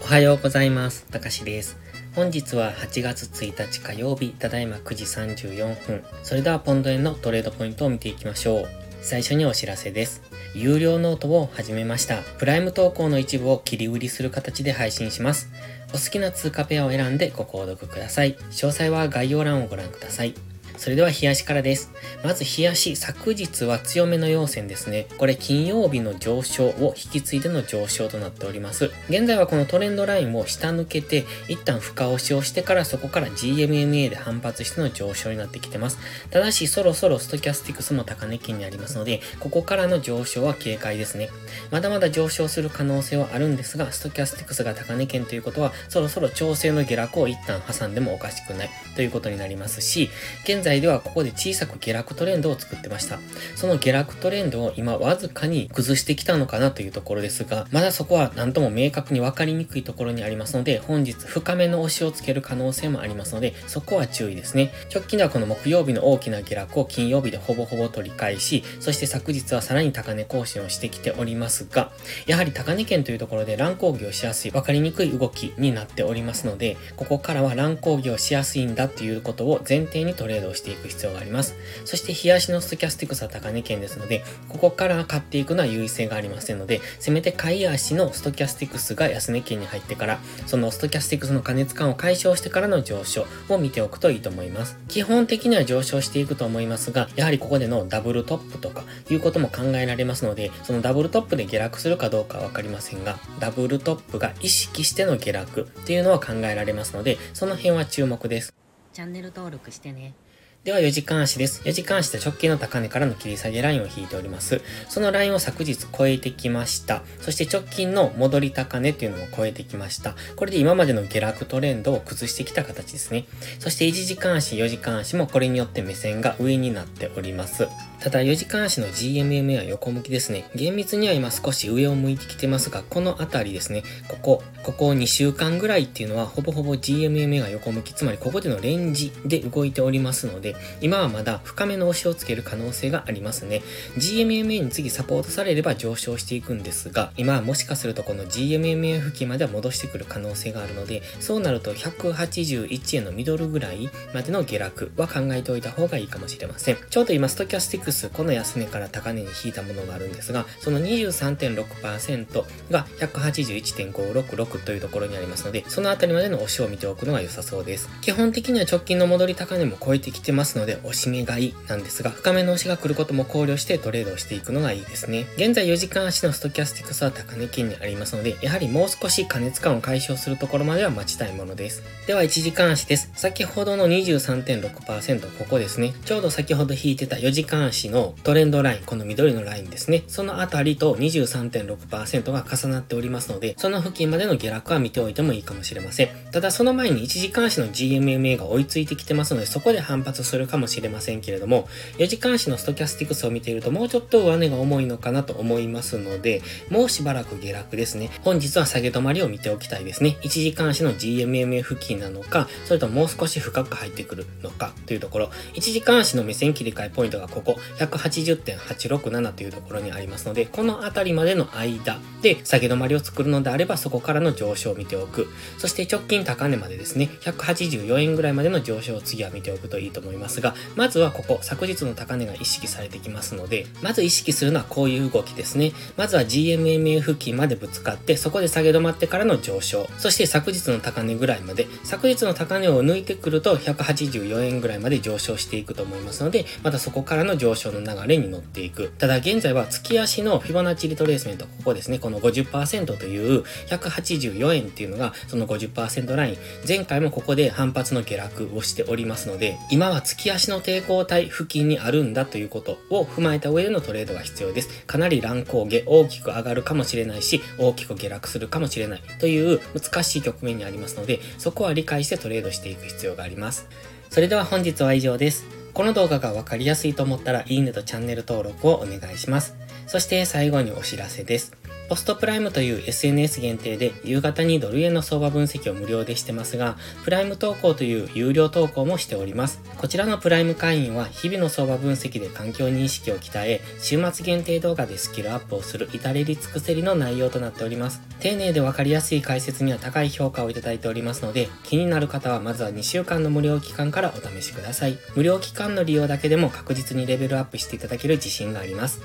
おはようございます。たかしです。本日は8月1日火曜日、ただいま9時34分。それではポンド円のトレードポイントを見ていきましょう。最初にお知らせです。有料ノートを始めました。プライム投稿の一部を切り売りする形で配信します。お好きな通貨ペアを選んでご購読ください。詳細は概要欄をご覧ください。それでは日足からです。まず日足、昨日は強めの陽線ですね。これ金曜日の上昇を引き継いでの上昇となっております。現在はこのトレンドラインを下抜けて、一旦深押しをしてからそこから GMMA で反発しての上昇になってきてます。ただしそろそろストキャスティクスも高値圏にありますので、ここからの上昇は警戒ですね。まだまだ上昇する可能性はあるんですが、ストキャスティクスが高値圏ということは、そろそろ調整の下落を一旦挟んでもおかしくないということになりますし、現在ではここで小さく下落トレンドを作ってました。その下落トレンドを今わずかに崩してきたのかなというところですが、まだそこは何とも明確に分かりにくいところにありますので、本日深めの押しをつける可能性もありますので、そこは注意ですね。直近ではこの木曜日の大きな下落を金曜日でほぼほぼ取り返し、そして昨日はさらに高値更新をしてきておりますが、やはり高値圏というところで乱高下をしやすい、分かりにくい動きになっておりますので、ここからは乱高下をしやすいんだということを前提にトレードをしていく必要があります。そして、日足のストキャスティクスは高値圏ですので、ここから買っていくのは優位性がありませんので、せめて下位足のストキャスティクスが安値圏に入ってから、そのストキャスティクスの過熱感を解消してからの上昇を見ておくといいと思います。基本的には上昇していくと思いますが、やはりここでのダブルトップとかいうことも考えられますので、そのダブルトップで下落するかどうかはわかりませんが、ダブルトップが意識しての下落っていうのは考えられますので、その辺は注目です。チャンネル登録してね。では4時間足です。4時間足で直近の高値からの切り下げラインを引いております。そのラインを昨日超えてきました。そして直近の戻り高値っていうのを超えてきました。これで今までの下落トレンドを崩してきた形ですね。そして1時間足、4時間足もこれによって目線が上になっております。ただ4時間足の GMMA は横向きですね。厳密には今少し上を向いてきてますが、この辺りですね、ここ、ここ2週間ぐらいっていうのはほぼほぼ GMMA が横向き、つまりここでのレンジで動いておりますので、今はまだ深めの押しをつける可能性がありますね。GMMA に次サポートされれば上昇していくんですが、今はもしかするとこの GMMA 付近までは戻してくる可能性があるので、そうなると181円のミドルぐらいまでの下落は考えておいた方がいいかもしれません。ちょうど今ストキャスティクス、この安値から高値に引いたものがあるんですが、その23.6%が181.566というところにありますので、そのあたりまでの押しを見ておくのが良さそうです。基本的には直近の戻り高値も超えてきてますますので、押し目がいいなんですが、深めの押しが来ることも考慮してトレードをしていくのがいいですね。現在4時間足のストキャスティクスは高値圏にありますので、やはりもう少し加熱感を解消するところまでは待ちたいものです。では1時間足です。先ほどの23.6%、ここですね。ちょうど先ほど引いてた4時間足のトレンドライン、この緑のラインですね。そのあたりと23.6%が重なっておりますので、その付近までの下落は見ておいてもいいかもしれません。ただその前に1時間足の GMMA が追いついてきてますので、そこで反発するかもしれませんけれども、4時間足のストキャスティクスを見ているともうちょっと上値が重いのかなと思いますので、もうしばらく下落ですね。本日は下げ止まりを見ておきたいですね。1時間足の GMM 付近なのか、それともう少し深く入ってくるのかというところ、1時間足の目線切り替えポイントがここ、180.867というところにありますので、このあたりまでの間で下げ止まりを作るのであれば、そこからの上昇を見ておく。そして直近高値までですね、184円ぐらいまでの上昇を次は見ておくといいと思いますますが、まずはここ、昨日の高値が意識されてきますので、まず意識するのはこういう動きですね。まずは GMMA 付近までぶつかって、そこで下げ止まってからの上昇。そして昨日の高値ぐらいまで、昨日の高値を抜いてくると184円ぐらいまで上昇していくと思いますので、またそこからの上昇の流れに乗っていく。ただ現在は月足のフィボナッチリトレースメント、ここですね、この50%という184円っていうのがその50%ライン。前回もここで反発の下落をしておりますので、今は月足の抵抗体付近にあるんだということを踏まえた上でのトレードが必要です。かなり乱高下、大きく上がるかもしれないし、大きく下落するかもしれないという難しい局面にありますので、そこは理解してトレードしていく必要があります。それでは本日は以上です。この動画がわかりやすいと思ったら、いいねとチャンネル登録をお願いします。そして最後にお知らせです。ポストプライムという SNS 限定で夕方にドル円の相場分析を無料でしてますが、プライム投稿という有料投稿もしております。こちらのプライム会員は日々の相場分析で環境認識を鍛え、週末限定動画でスキルアップをする至れり尽くせりの内容となっております。丁寧でわかりやすい解説には高い評価をいただいておりますので、気になる方はまずは2週間の無料期間からお試しください。無料期間の利用だけでも確実にレベルアップしていただける自信があります。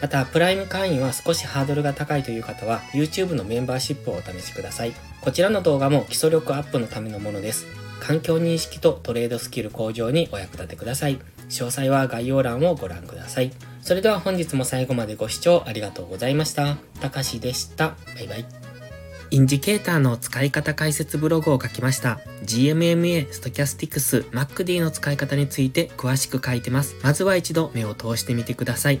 また、プライム会員は少しハードルが高いという方は、YouTube のメンバーシップをお試しください。こちらの動画も基礎力アップのためのものです。環境認識とトレードスキル向上にお役立てください。詳細は概要欄をご覧ください。それでは本日も最後までご視聴ありがとうございました。たかしでした。バイバイ。インジケーターの使い方解説ブログを書きました。GMMA、ストキャスティクス、MacD の使い方について詳しく書いてます。まずは一度目を通してみてください。